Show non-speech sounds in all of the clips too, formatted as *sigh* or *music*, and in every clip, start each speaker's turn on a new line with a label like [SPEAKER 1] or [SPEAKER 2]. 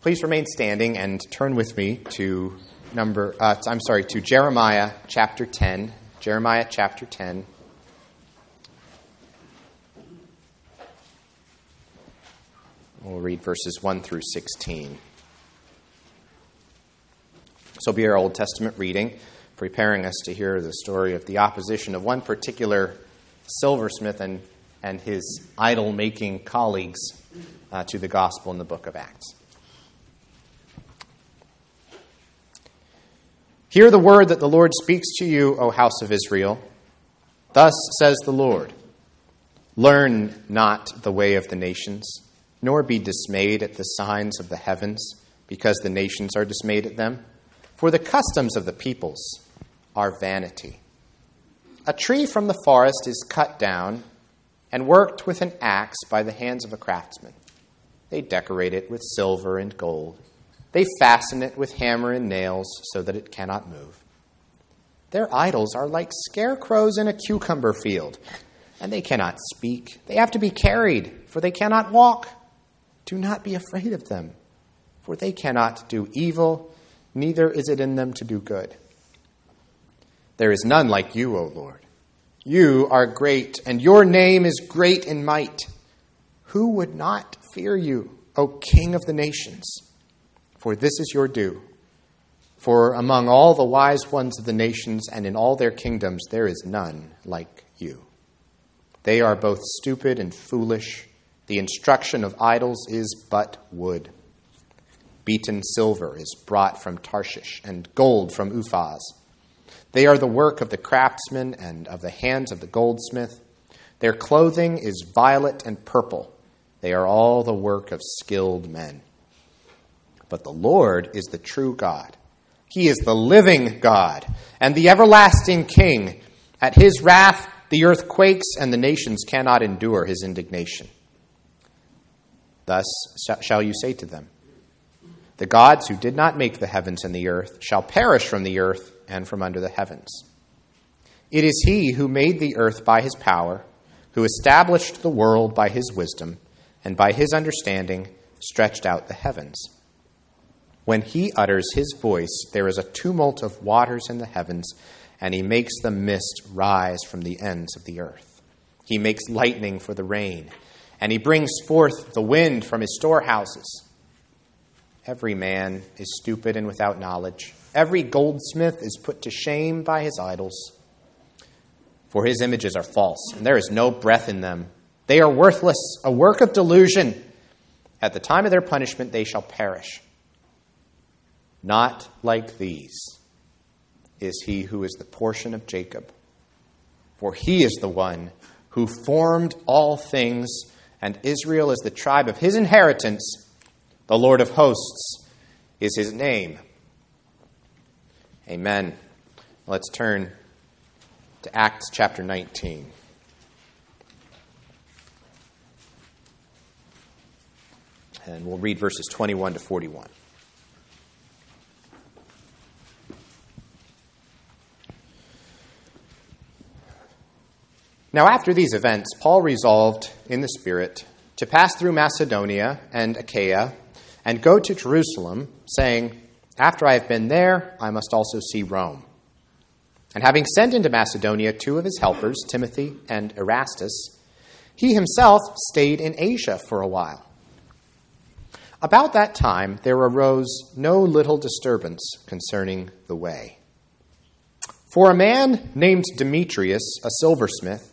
[SPEAKER 1] Please remain standing and turn with me to number, uh, I'm sorry, to Jeremiah chapter 10. Jeremiah chapter 10. We'll read verses 1 through 16. This will be our Old Testament reading, preparing us to hear the story of the opposition of one particular silversmith and, and his idol making colleagues uh, to the gospel in the book of Acts. Hear the word that the Lord speaks to you, O house of Israel. Thus says the Lord Learn not the way of the nations, nor be dismayed at the signs of the heavens, because the nations are dismayed at them. For the customs of the peoples are vanity. A tree from the forest is cut down and worked with an axe by the hands of a craftsman. They decorate it with silver and gold. They fasten it with hammer and nails so that it cannot move. Their idols are like scarecrows in a cucumber field, and they cannot speak. They have to be carried, for they cannot walk. Do not be afraid of them, for they cannot do evil neither is it in them to do good. There is none like you, O Lord. You are great, and your name is great in might. Who would not fear you, O King of the nations? For this is your due. For among all the wise ones of the nations and in all their kingdoms, there is none like you. They are both stupid and foolish. The instruction of idols is but wood. Beaten silver is brought from Tarshish, and gold from Uphaz. They are the work of the craftsman and of the hands of the goldsmith. Their clothing is violet and purple. They are all the work of skilled men. But the Lord is the true God. He is the living God and the everlasting King. At his wrath, the earth quakes, and the nations cannot endure his indignation. Thus shall you say to them, the gods who did not make the heavens and the earth shall perish from the earth and from under the heavens. It is he who made the earth by his power, who established the world by his wisdom, and by his understanding stretched out the heavens. When he utters his voice, there is a tumult of waters in the heavens, and he makes the mist rise from the ends of the earth. He makes lightning for the rain, and he brings forth the wind from his storehouses. Every man is stupid and without knowledge. Every goldsmith is put to shame by his idols. For his images are false, and there is no breath in them. They are worthless, a work of delusion. At the time of their punishment, they shall perish. Not like these is he who is the portion of Jacob. For he is the one who formed all things, and Israel is the tribe of his inheritance the Lord of hosts is his name. Amen. Let's turn to Acts chapter 19. And we'll read verses 21 to 41. Now, after these events, Paul resolved in the Spirit to pass through Macedonia and Achaia and go to Jerusalem, saying, After I have been there, I must also see Rome. And having sent into Macedonia two of his helpers, Timothy and Erastus, he himself stayed in Asia for a while. About that time, there arose no little disturbance concerning the way. For a man named Demetrius, a silversmith,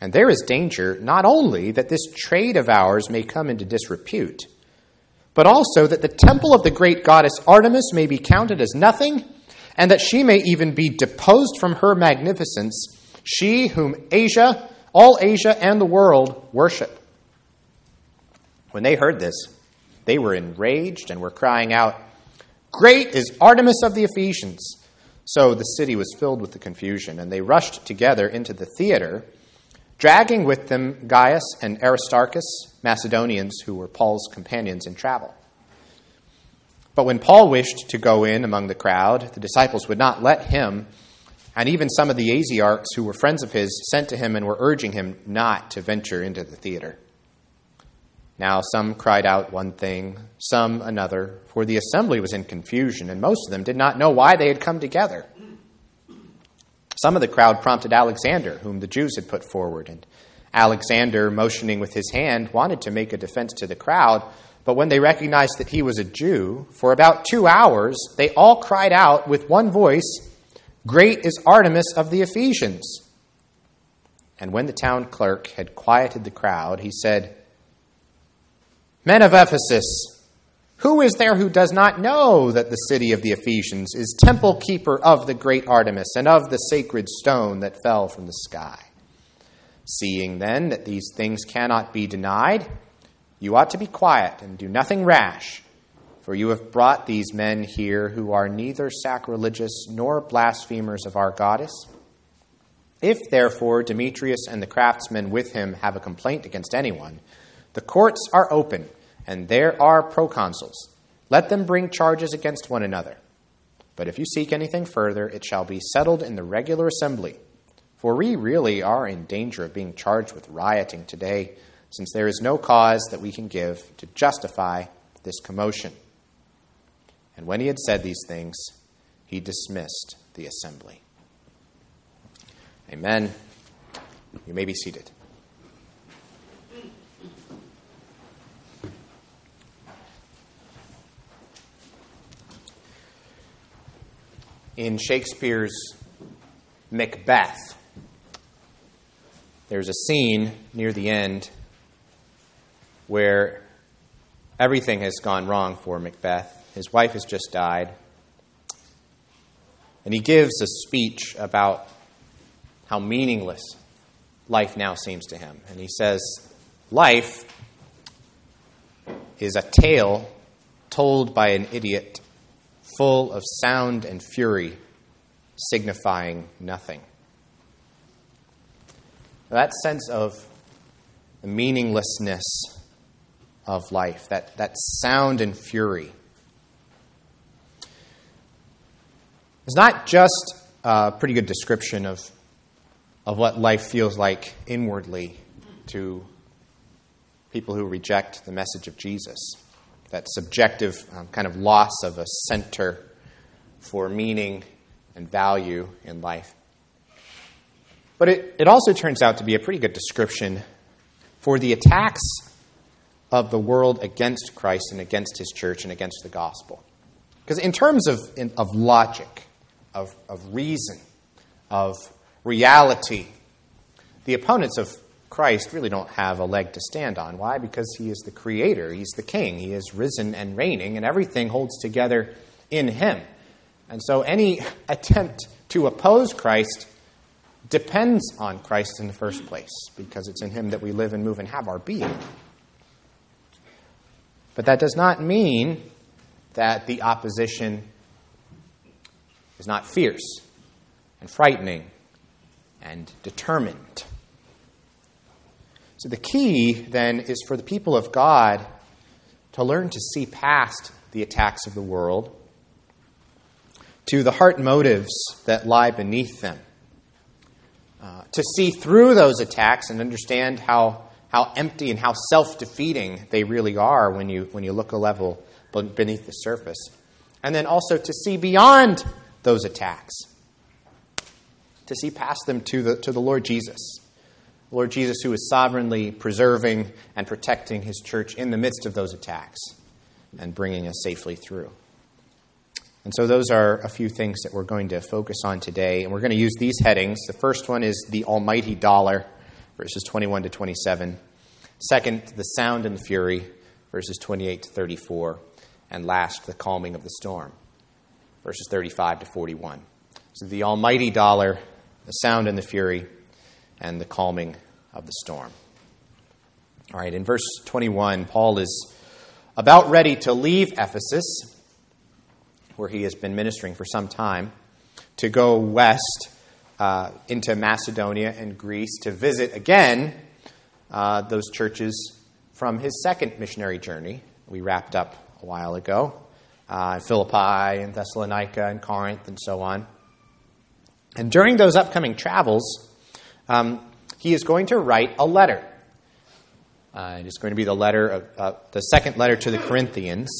[SPEAKER 1] And there is danger not only that this trade of ours may come into disrepute, but also that the temple of the great goddess Artemis may be counted as nothing, and that she may even be deposed from her magnificence, she whom Asia, all Asia and the world worship. When they heard this, they were enraged and were crying out, Great is Artemis of the Ephesians. So the city was filled with the confusion, and they rushed together into the theater, dragging with them Gaius and Aristarchus, Macedonians who were Paul's companions in travel. But when Paul wished to go in among the crowd, the disciples would not let him, and even some of the Asiarchs who were friends of his sent to him and were urging him not to venture into the theater. Now some cried out one thing, some another, for the assembly was in confusion, and most of them did not know why they had come together. Some of the crowd prompted Alexander, whom the Jews had put forward, and Alexander, motioning with his hand, wanted to make a defense to the crowd, but when they recognized that he was a Jew, for about two hours they all cried out with one voice, Great is Artemis of the Ephesians. And when the town clerk had quieted the crowd, he said, Men of Ephesus, who is there who does not know that the city of the Ephesians is temple keeper of the great Artemis and of the sacred stone that fell from the sky? Seeing then that these things cannot be denied, you ought to be quiet and do nothing rash, for you have brought these men here who are neither sacrilegious nor blasphemers of our goddess. If, therefore, Demetrius and the craftsmen with him have a complaint against anyone, the courts are open, and there are proconsuls. Let them bring charges against one another. But if you seek anything further, it shall be settled in the regular assembly. For we really are in danger of being charged with rioting today, since there is no cause that we can give to justify this commotion. And when he had said these things, he dismissed the assembly. Amen. You may be seated. In Shakespeare's Macbeth, there's a scene near the end where everything has gone wrong for Macbeth. His wife has just died. And he gives a speech about how meaningless life now seems to him. And he says, Life is a tale told by an idiot full of sound and fury, signifying nothing. That sense of the meaninglessness of life, that, that sound and fury, is not just a pretty good description of, of what life feels like inwardly to people who reject the message of Jesus that subjective um, kind of loss of a center for meaning and value in life. But it, it also turns out to be a pretty good description for the attacks of the world against Christ and against his church and against the gospel. Because, in terms of, in, of logic, of, of reason, of reality, the opponents of Christ really don't have a leg to stand on. Why? Because he is the creator, he's the king, he is risen and reigning, and everything holds together in him. And so any *laughs* attempt to oppose Christ depends on Christ in the first place, because it's in him that we live and move and have our being. But that does not mean that the opposition is not fierce and frightening and determined. So the key then is for the people of God to learn to see past the attacks of the world to the heart motives that lie beneath them. Uh, to see through those attacks and understand how, how empty and how self defeating they really are when you, when you look a level beneath the surface. And then also to see beyond those attacks, to see past them to the, to the Lord Jesus. Lord Jesus, who is sovereignly preserving and protecting his church in the midst of those attacks and bringing us safely through. And so, those are a few things that we're going to focus on today. And we're going to use these headings. The first one is the almighty dollar, verses 21 to 27. Second, the sound and the fury, verses 28 to 34. And last, the calming of the storm, verses 35 to 41. So, the almighty dollar, the sound and the fury, and the calming of the storm. All right, in verse 21, Paul is about ready to leave Ephesus where he has been ministering for some time, to go west uh, into Macedonia and Greece to visit again uh, those churches from his second missionary journey. We wrapped up a while ago uh, Philippi and Thessalonica and Corinth and so on. And during those upcoming travels, um, he is going to write a letter. Uh, it is going to be the letter of uh, the second letter to the Corinthians.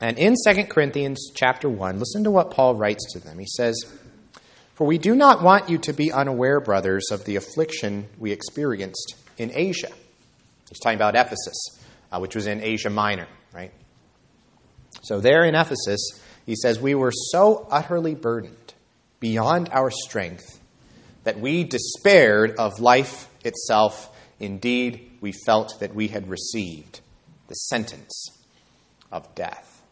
[SPEAKER 1] And in 2 Corinthians chapter 1, listen to what Paul writes to them. He says, For we do not want you to be unaware, brothers, of the affliction we experienced in Asia. He's talking about Ephesus, uh, which was in Asia Minor, right? So there in Ephesus, he says, We were so utterly burdened beyond our strength that we despaired of life itself. Indeed, we felt that we had received the sentence of death.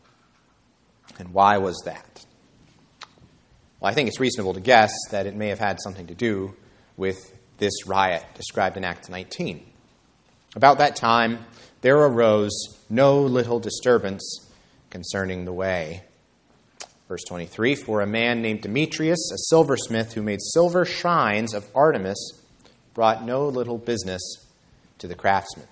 [SPEAKER 1] And why was that? Well, I think it's reasonable to guess that it may have had something to do with this riot described in Acts 19. About that time, there arose no little disturbance concerning the way. Verse 23 For a man named Demetrius, a silversmith who made silver shrines of Artemis, brought no little business to the craftsmen.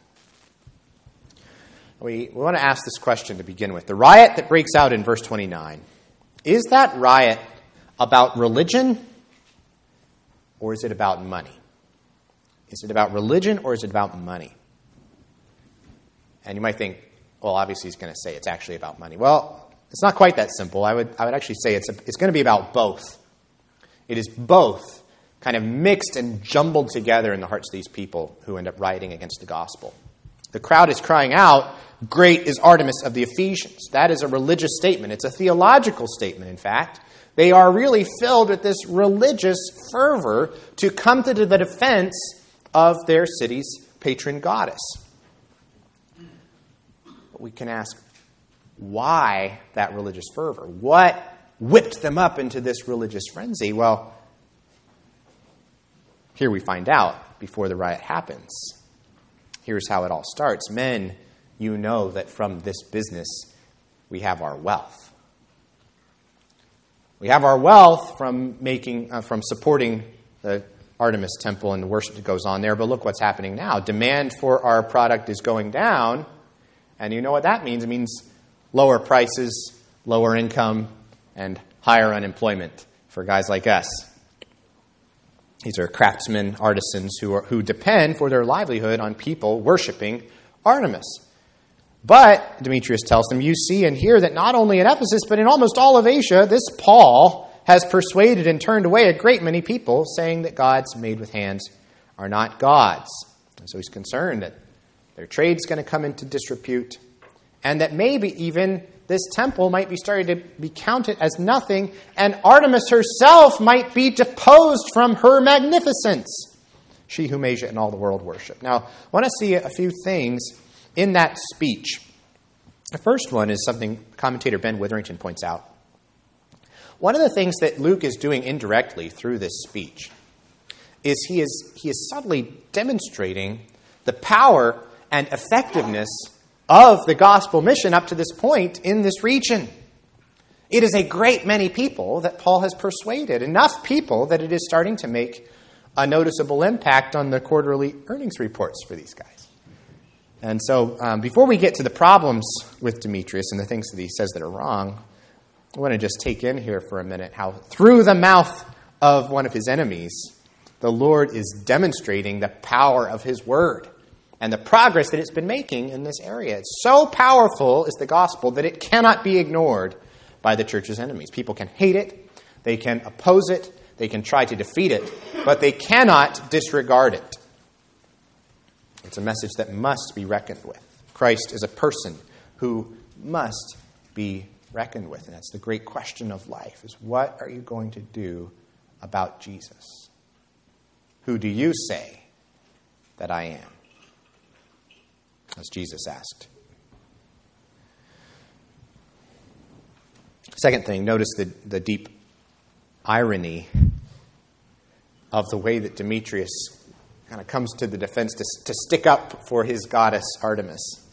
[SPEAKER 1] We, we want to ask this question to begin with. The riot that breaks out in verse 29, is that riot about religion or is it about money? Is it about religion or is it about money? And you might think, well, obviously he's going to say it's actually about money. Well, it's not quite that simple. I would, I would actually say it's, a, it's going to be about both. It is both kind of mixed and jumbled together in the hearts of these people who end up rioting against the gospel. The crowd is crying out, Great is Artemis of the Ephesians. That is a religious statement. It's a theological statement, in fact. They are really filled with this religious fervor to come to the defense of their city's patron goddess. But we can ask, why that religious fervor? What whipped them up into this religious frenzy? Well, here we find out before the riot happens. Here's how it all starts. Men, you know that from this business we have our wealth. We have our wealth from making, uh, from supporting the Artemis temple and the worship that goes on there. But look what's happening now. Demand for our product is going down, and you know what that means? It means lower prices, lower income, and higher unemployment for guys like us. These are craftsmen, artisans who, are, who depend for their livelihood on people worshiping Artemis. But, Demetrius tells them, you see and hear that not only in Ephesus, but in almost all of Asia, this Paul has persuaded and turned away a great many people, saying that gods made with hands are not gods. And so he's concerned that their trade's going to come into disrepute, and that maybe even this temple might be starting to be counted as nothing, and Artemis herself might be deposed from her magnificence, she whom Asia and all the world worship. Now, I want to see a few things in that speech. The first one is something commentator Ben Witherington points out. One of the things that Luke is doing indirectly through this speech is he is, he is subtly demonstrating the power and effectiveness of the gospel mission up to this point in this region. It is a great many people that Paul has persuaded, enough people that it is starting to make a noticeable impact on the quarterly earnings reports for these guys. And so, um, before we get to the problems with Demetrius and the things that he says that are wrong, I want to just take in here for a minute how, through the mouth of one of his enemies, the Lord is demonstrating the power of his word and the progress that it's been making in this area. It's so powerful is the gospel that it cannot be ignored by the church's enemies. People can hate it, they can oppose it, they can try to defeat it, but they cannot disregard it. It's a message that must be reckoned with. Christ is a person who must be reckoned with, and that's the great question of life is what are you going to do about Jesus? Who do you say that I am? As Jesus asked. Second thing, notice the, the deep irony of the way that Demetrius kind of comes to the defense to, to stick up for his goddess Artemis.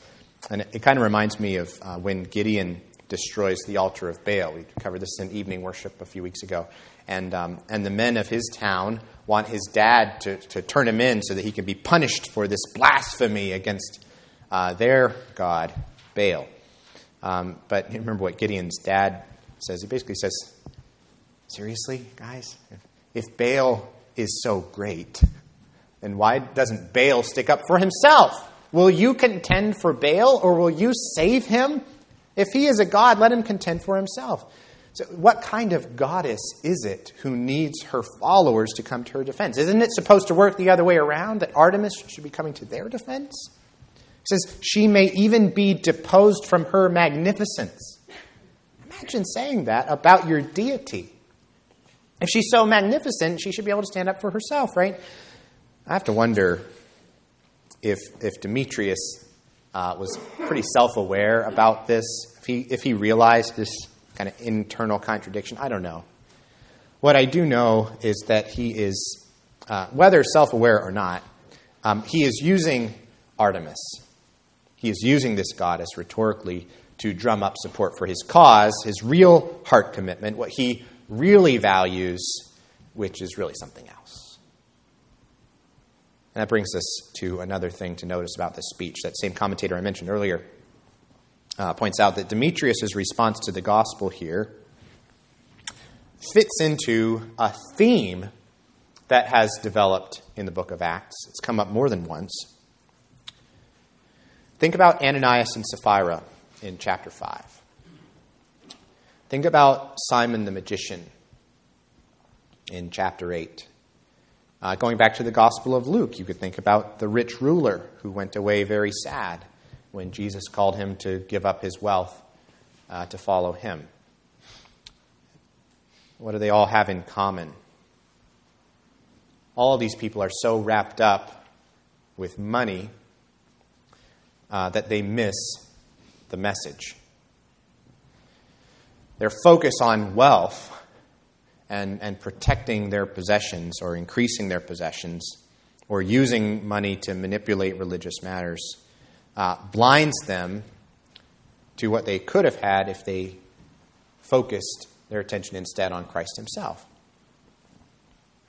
[SPEAKER 1] And it, it kind of reminds me of uh, when Gideon destroys the altar of Baal. We covered this in evening worship a few weeks ago. And, um, and the men of his town want his dad to, to turn him in so that he can be punished for this blasphemy against uh, their God, Baal. Um, but remember what Gideon's dad says. He basically says, Seriously, guys? If, Baal is so great, then why doesn't Baal stick up for himself? Will you contend for Baal or will you save him? If he is a god, let him contend for himself. So, what kind of goddess is it who needs her followers to come to her defense? Isn't it supposed to work the other way around, that Artemis should be coming to their defense? Says, She may even be deposed from her magnificence. Imagine saying that about your deity. If she's so magnificent, she should be able to stand up for herself, right? I have to wonder if, if Demetrius uh, was pretty self aware about this, if he, if he realized this kind of internal contradiction. I don't know. What I do know is that he is, uh, whether self aware or not, um, he is using Artemis. He is using this goddess rhetorically to drum up support for his cause, his real heart commitment, what he really values, which is really something else. And that brings us to another thing to notice about this speech. That same commentator I mentioned earlier uh, points out that Demetrius' response to the gospel here fits into a theme that has developed in the book of Acts. It's come up more than once. Think about Ananias and Sapphira in chapter 5. Think about Simon the magician in chapter 8. Uh, going back to the Gospel of Luke, you could think about the rich ruler who went away very sad when Jesus called him to give up his wealth uh, to follow him. What do they all have in common? All these people are so wrapped up with money uh, that they miss the message. Their focus on wealth and, and protecting their possessions or increasing their possessions or using money to manipulate religious matters uh, blinds them to what they could have had if they focused their attention instead on Christ Himself.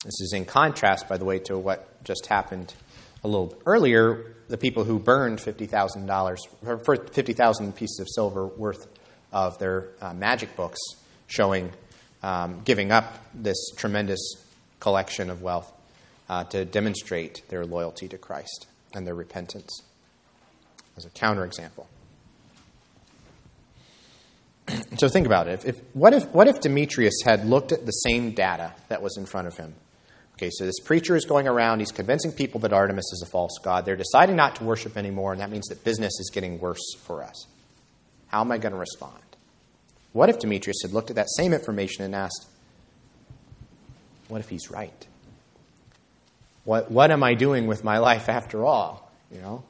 [SPEAKER 1] This is in contrast, by the way, to what just happened a little earlier. The people who burned $50,000, for 50,000 pieces of silver worth of their uh, magic books, showing um, giving up this tremendous collection of wealth uh, to demonstrate their loyalty to Christ and their repentance as a counterexample. *clears throat* so think about it. If, if, what, if, what if Demetrius had looked at the same data that was in front of him? Okay, so this preacher is going around, he's convincing people that Artemis is a false god. They're deciding not to worship anymore, and that means that business is getting worse for us. How am I going to respond? What if Demetrius had looked at that same information and asked, What if he's right? What, what am I doing with my life after all? You know?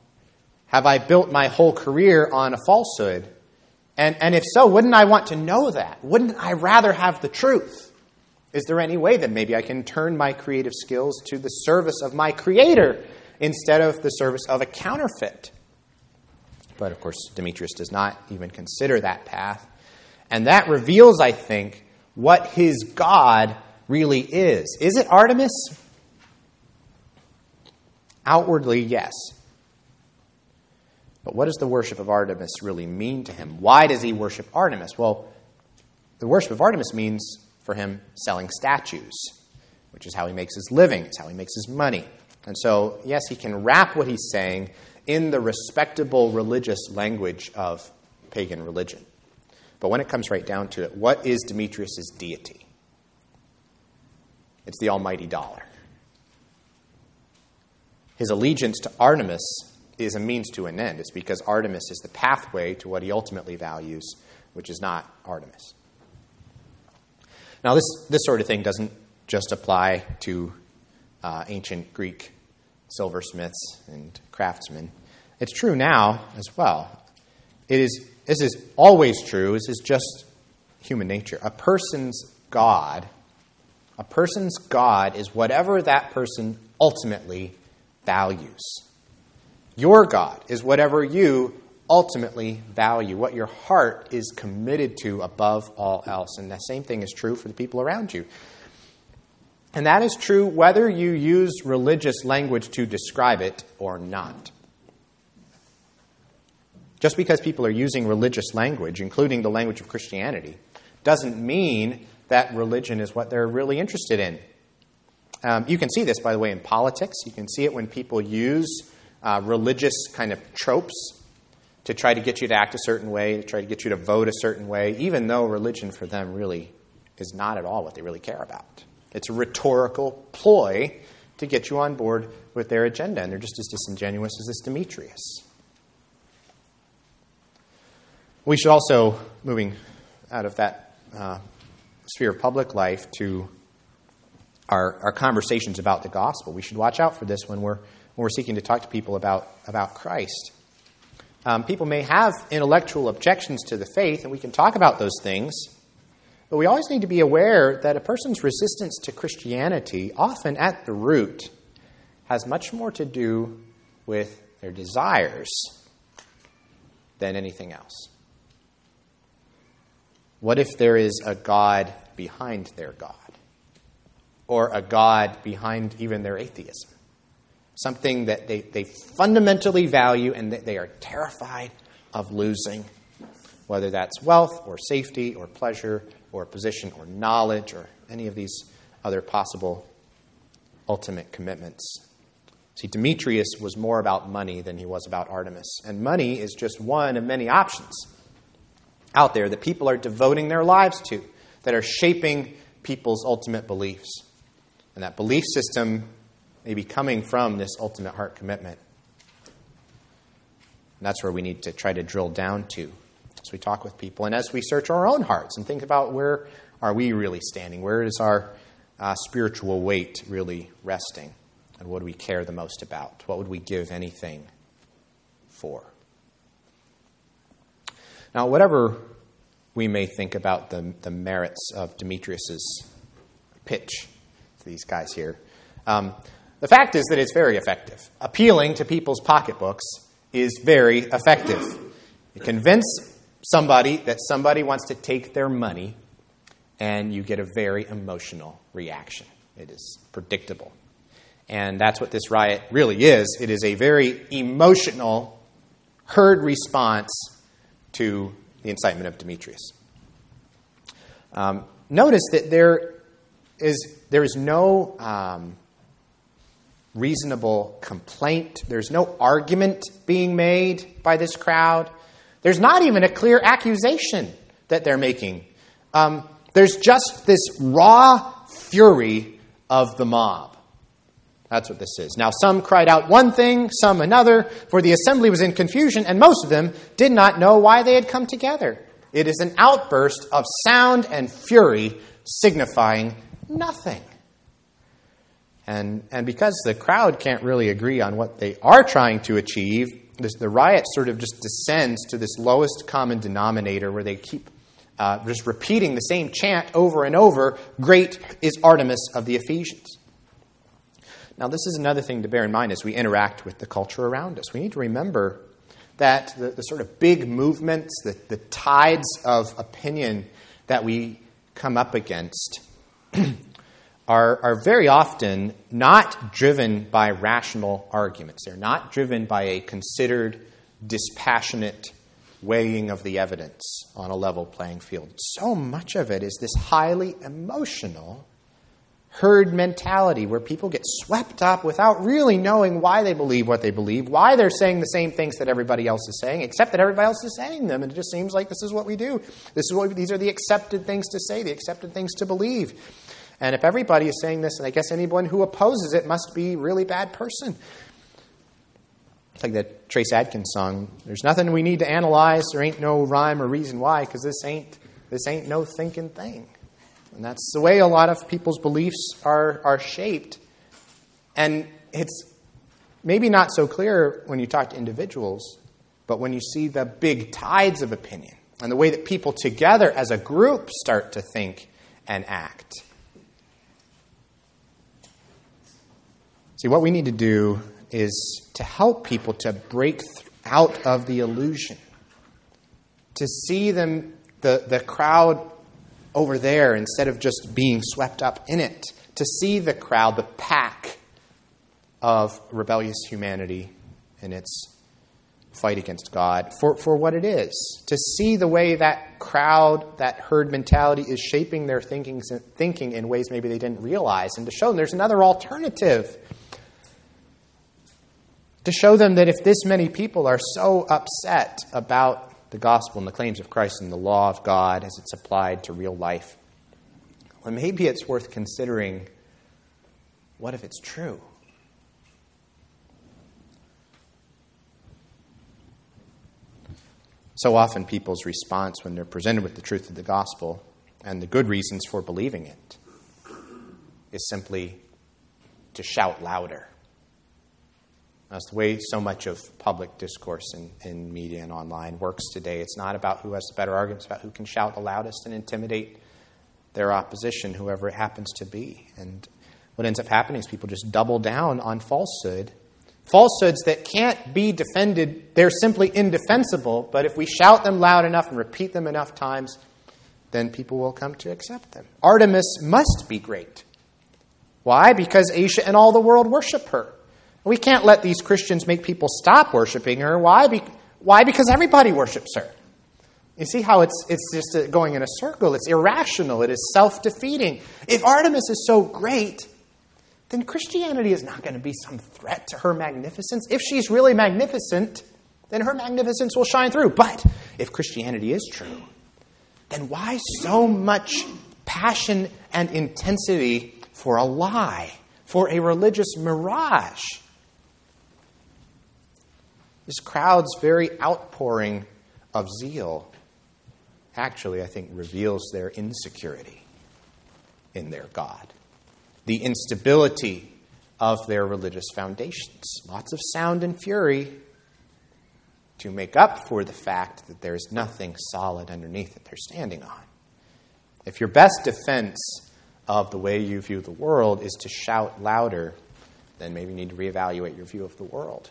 [SPEAKER 1] Have I built my whole career on a falsehood? And, and if so, wouldn't I want to know that? Wouldn't I rather have the truth? Is there any way that maybe I can turn my creative skills to the service of my Creator instead of the service of a counterfeit? But of course, Demetrius does not even consider that path. And that reveals, I think, what his God really is. Is it Artemis? Outwardly, yes. But what does the worship of Artemis really mean to him? Why does he worship Artemis? Well, the worship of Artemis means for him selling statues, which is how he makes his living, it's how he makes his money. And so, yes, he can wrap what he's saying in the respectable religious language of pagan religion. But when it comes right down to it, what is Demetrius' deity? It's the almighty dollar. His allegiance to Artemis is a means to an end. It's because Artemis is the pathway to what he ultimately values, which is not Artemis. Now, this, this sort of thing doesn't just apply to uh, ancient Greek silversmiths and craftsmen. It's true now as well. It is, this is always true. This is just human nature. A person's God, a person's God is whatever that person ultimately values. Your God is whatever you ultimately value, what your heart is committed to above all else. And the same thing is true for the people around you. And that is true whether you use religious language to describe it or not. Just because people are using religious language, including the language of Christianity, doesn't mean that religion is what they're really interested in. Um, you can see this, by the way, in politics. You can see it when people use uh, religious kind of tropes to try to get you to act a certain way, to try to get you to vote a certain way, even though religion for them really is not at all what they really care about. It's a rhetorical ploy to get you on board with their agenda, and they're just as disingenuous as this Demetrius. We should also, moving out of that uh, sphere of public life to our, our conversations about the gospel, we should watch out for this when we're, when we're seeking to talk to people about, about Christ. Um, people may have intellectual objections to the faith, and we can talk about those things. But we always need to be aware that a person's resistance to Christianity, often at the root, has much more to do with their desires than anything else. What if there is a God behind their God? Or a God behind even their atheism? Something that they, they fundamentally value and that they are terrified of losing, whether that's wealth or safety or pleasure or position or knowledge or any of these other possible ultimate commitments. See, Demetrius was more about money than he was about Artemis. And money is just one of many options out there that people are devoting their lives to, that are shaping people's ultimate beliefs. And that belief system may be coming from this ultimate heart commitment. And that's where we need to try to drill down to as we talk with people and as we search our own hearts and think about where are we really standing? Where is our uh, spiritual weight really resting? And what do we care the most about? What would we give anything for? Now, whatever we may think about the, the merits of Demetrius's pitch to these guys here, um, the fact is that it's very effective. Appealing to people's pocketbooks is very effective. You convince somebody that somebody wants to take their money, and you get a very emotional reaction. It is predictable. And that's what this riot really is. It is a very emotional, herd response to the incitement of Demetrius. Um, notice that there is, there is no um, reasonable complaint. There's no argument being made by this crowd. There's not even a clear accusation that they're making. Um, there's just this raw fury of the mob. That's what this is. Now, some cried out one thing, some another, for the assembly was in confusion, and most of them did not know why they had come together. It is an outburst of sound and fury signifying nothing. And, and because the crowd can't really agree on what they are trying to achieve, this, the riot sort of just descends to this lowest common denominator where they keep uh, just repeating the same chant over and over Great is Artemis of the Ephesians. Now, this is another thing to bear in mind as we interact with the culture around us. We need to remember that the, the sort of big movements, the, the tides of opinion that we come up against *clears throat* are, are very often not driven by rational arguments. They're not driven by a considered, dispassionate weighing of the evidence on a level playing field. So much of it is this highly emotional herd mentality where people get swept up without really knowing why they believe what they believe, why they're saying the same things that everybody else is saying, except that everybody else is saying them. And it just seems like this is what we do. This is what these are the accepted things to say, the accepted things to believe. And if everybody is saying this, and I guess anyone who opposes it must be a really bad person. It's like that Trace Adkins song. There's nothing we need to analyze. There ain't no rhyme or reason why, because this ain't this ain't no thinking thing. And that's the way a lot of people's beliefs are are shaped. And it's maybe not so clear when you talk to individuals, but when you see the big tides of opinion and the way that people together as a group start to think and act. See, what we need to do is to help people to break out of the illusion. To see them, the, the crowd over there, instead of just being swept up in it. To see the crowd, the pack of rebellious humanity in its fight against God for, for what it is. To see the way that crowd, that herd mentality is shaping their thinking, thinking in ways maybe they didn't realize, and to show them there's another alternative. To show them that if this many people are so upset about the gospel and the claims of Christ and the law of God as it's applied to real life, well, maybe it's worth considering what if it's true? So often, people's response when they're presented with the truth of the gospel and the good reasons for believing it is simply to shout louder. That's the way so much of public discourse in, in media and online works today. It's not about who has the better arguments, about who can shout the loudest and intimidate their opposition, whoever it happens to be. And what ends up happening is people just double down on falsehood falsehoods that can't be defended, they're simply indefensible, but if we shout them loud enough and repeat them enough times, then people will come to accept them. Artemis must be great. Why? Because Asia and all the world worship her. We can't let these Christians make people stop worshiping her. Why? Be- why? Because everybody worships her. You see how it's, it's just going in a circle. It's irrational. It is self defeating. If Artemis is so great, then Christianity is not going to be some threat to her magnificence. If she's really magnificent, then her magnificence will shine through. But if Christianity is true, then why so much passion and intensity for a lie, for a religious mirage? This crowd's very outpouring of zeal actually, I think, reveals their insecurity in their God the instability of their religious foundations. Lots of sound and fury to make up for the fact that there's nothing solid underneath that they're standing on. If your best defense of the way you view the world is to shout louder, then maybe you need to reevaluate your view of the world.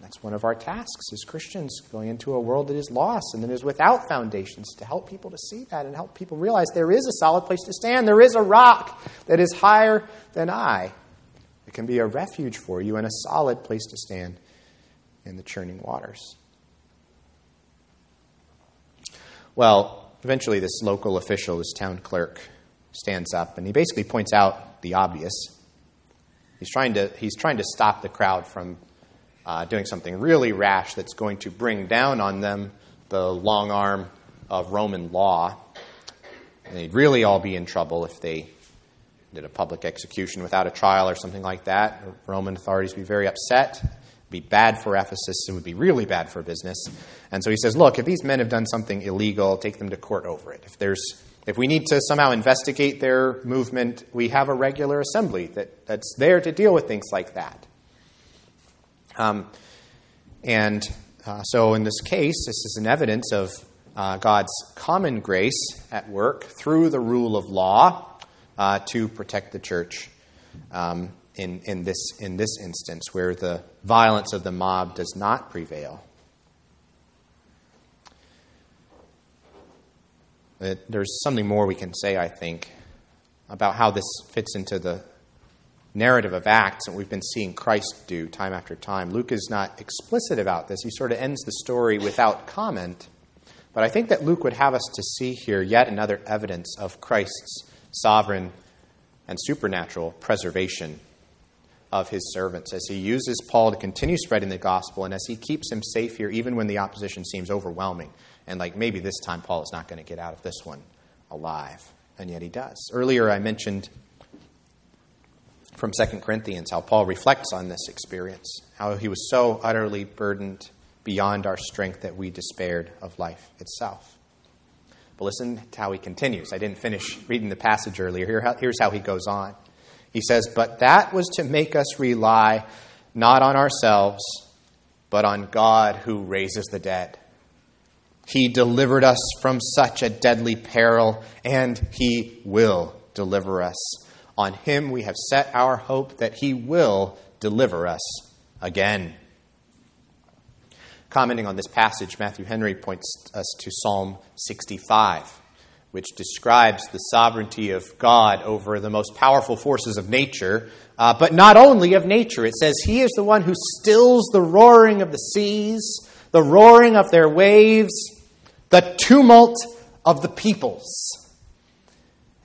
[SPEAKER 1] That's one of our tasks as Christians, going into a world that is lost and that is without foundations, to help people to see that and help people realize there is a solid place to stand. There is a rock that is higher than I. It can be a refuge for you and a solid place to stand in the churning waters. Well, eventually, this local official, this town clerk, stands up and he basically points out the obvious. He's trying to, he's trying to stop the crowd from uh, doing something really rash that's going to bring down on them the long arm of Roman law. And they'd really all be in trouble if they did a public execution without a trial or something like that. Roman authorities would be very upset. It'd be bad for Ephesus. It would be really bad for business. And so he says, look, if these men have done something illegal, take them to court over it. If there's if we need to somehow investigate their movement, we have a regular assembly that, that's there to deal with things like that. Um, and uh, so, in this case, this is an evidence of uh, God's common grace at work through the rule of law uh, to protect the church um, in, in, this, in this instance, where the violence of the mob does not prevail. There's something more we can say, I think, about how this fits into the narrative of Acts and we've been seeing Christ do time after time. Luke is not explicit about this. He sort of ends the story without comment. But I think that Luke would have us to see here yet another evidence of Christ's sovereign and supernatural preservation of his servants as he uses Paul to continue spreading the gospel and as he keeps him safe here, even when the opposition seems overwhelming. And like maybe this time Paul is not going to get out of this one alive. And yet he does. Earlier I mentioned from 2 Corinthians, how Paul reflects on this experience, how he was so utterly burdened beyond our strength that we despaired of life itself. But listen to how he continues. I didn't finish reading the passage earlier. Here, here's how he goes on. He says, But that was to make us rely not on ourselves, but on God who raises the dead. He delivered us from such a deadly peril, and he will deliver us on him we have set our hope that he will deliver us again. Commenting on this passage, Matthew Henry points us to Psalm 65, which describes the sovereignty of God over the most powerful forces of nature, uh, but not only of nature. It says, He is the one who stills the roaring of the seas, the roaring of their waves, the tumult of the peoples.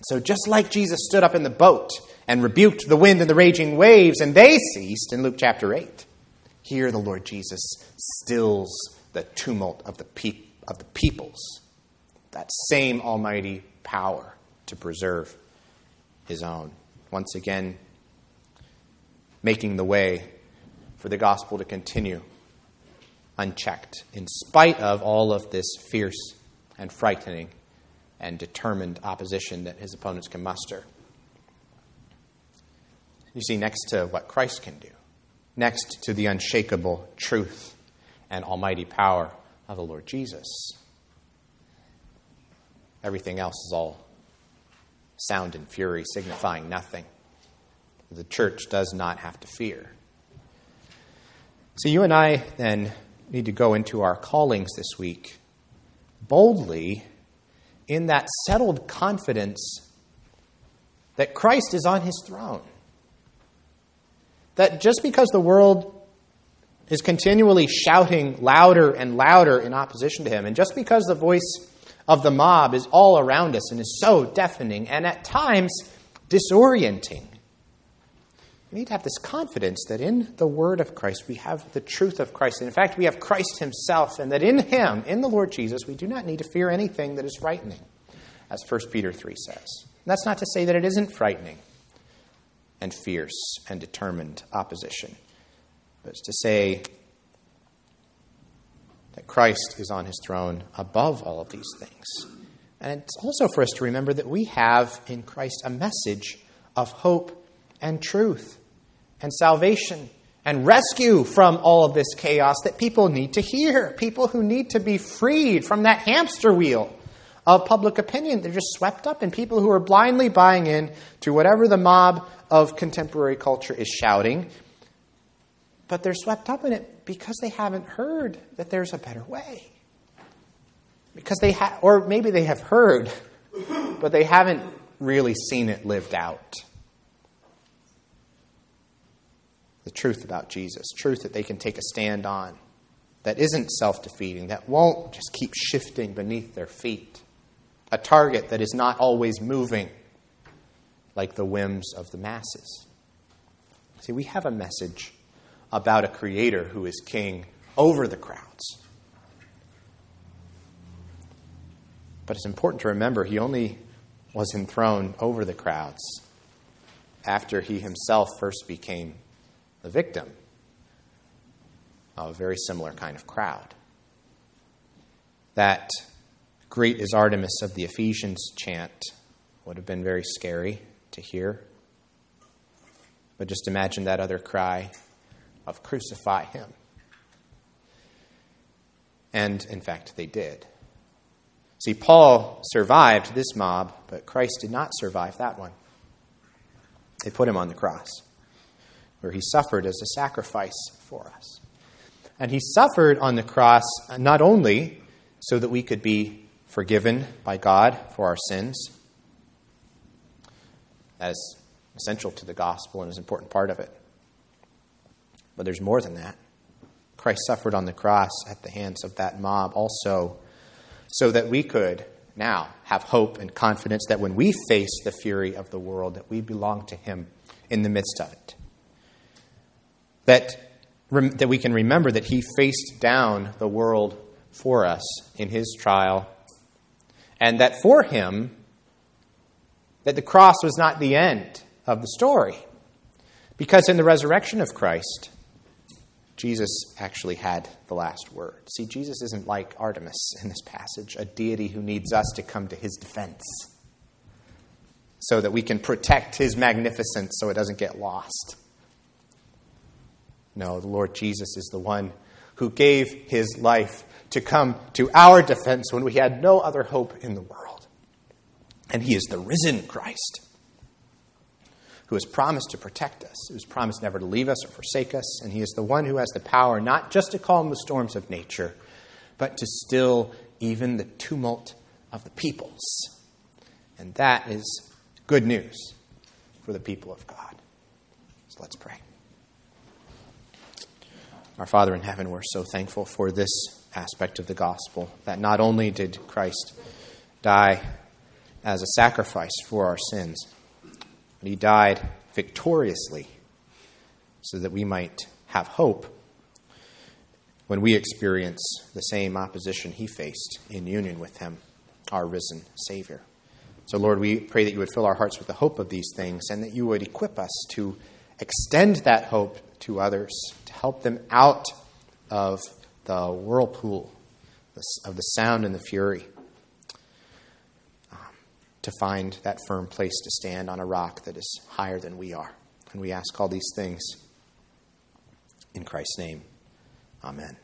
[SPEAKER 1] So, just like Jesus stood up in the boat and rebuked the wind and the raging waves, and they ceased in Luke chapter 8, here the Lord Jesus stills the tumult of the, of the peoples. That same almighty power to preserve his own. Once again, making the way for the gospel to continue unchecked, in spite of all of this fierce and frightening and determined opposition that his opponents can muster. You see, next to what Christ can do, next to the unshakable truth and almighty power of the Lord Jesus, everything else is all sound and fury, signifying nothing. The church does not have to fear. So you and I then need to go into our callings this week boldly in that settled confidence that Christ is on his throne. That just because the world is continually shouting louder and louder in opposition to him, and just because the voice of the mob is all around us and is so deafening and at times disorienting, we need to have this confidence that in the word of Christ we have the truth of Christ. And in fact, we have Christ himself, and that in him, in the Lord Jesus, we do not need to fear anything that is frightening, as 1 Peter 3 says. And that's not to say that it isn't frightening and fierce and determined opposition, but it's to say that Christ is on his throne above all of these things. And it's also for us to remember that we have in Christ a message of hope and truth and salvation and rescue from all of this chaos that people need to hear. People who need to be freed from that hamster wheel of public opinion. They're just swept up in people who are blindly buying in to whatever the mob of contemporary culture is shouting. But they're swept up in it because they haven't heard that there's a better way. Because they ha- or maybe they have heard, but they haven't really seen it lived out. The truth about Jesus, truth that they can take a stand on, that isn't self defeating, that won't just keep shifting beneath their feet, a target that is not always moving like the whims of the masses. See, we have a message about a creator who is king over the crowds. But it's important to remember he only was enthroned over the crowds after he himself first became the victim of a very similar kind of crowd. That great is Artemis of the Ephesians chant would have been very scary to hear. But just imagine that other cry of crucify him. And in fact, they did. See, Paul survived this mob, but Christ did not survive that one. They put him on the cross where he suffered as a sacrifice for us. And he suffered on the cross not only so that we could be forgiven by God for our sins, that is essential to the gospel and is an important part of it. But there's more than that. Christ suffered on the cross at the hands of that mob also so that we could now have hope and confidence that when we face the fury of the world that we belong to him in the midst of it that, that we can remember that he faced down the world for us in his trial, and that for him, that the cross was not the end of the story. Because in the resurrection of Christ, Jesus actually had the last word. See, Jesus isn't like Artemis in this passage, a deity who needs us to come to his defense so that we can protect his magnificence so it doesn't get lost. No, the Lord Jesus is the one who gave his life to come to our defense when we had no other hope in the world. And he is the risen Christ who has promised to protect us, who has promised never to leave us or forsake us, and He is the one who has the power not just to calm the storms of nature, but to still even the tumult of the peoples. And that is good news for the people of God. So let's pray. Our Father in heaven, we're so thankful for this aspect of the gospel that not only did Christ die as a sacrifice for our sins, but he died victoriously so that we might have hope when we experience the same opposition he faced in union with him, our risen Savior. So, Lord, we pray that you would fill our hearts with the hope of these things and that you would equip us to extend that hope to others, to help them out of the whirlpool of the sound and the fury, um, to find that firm place to stand on a rock that is higher than we are. And we ask all these things in Christ's name. Amen.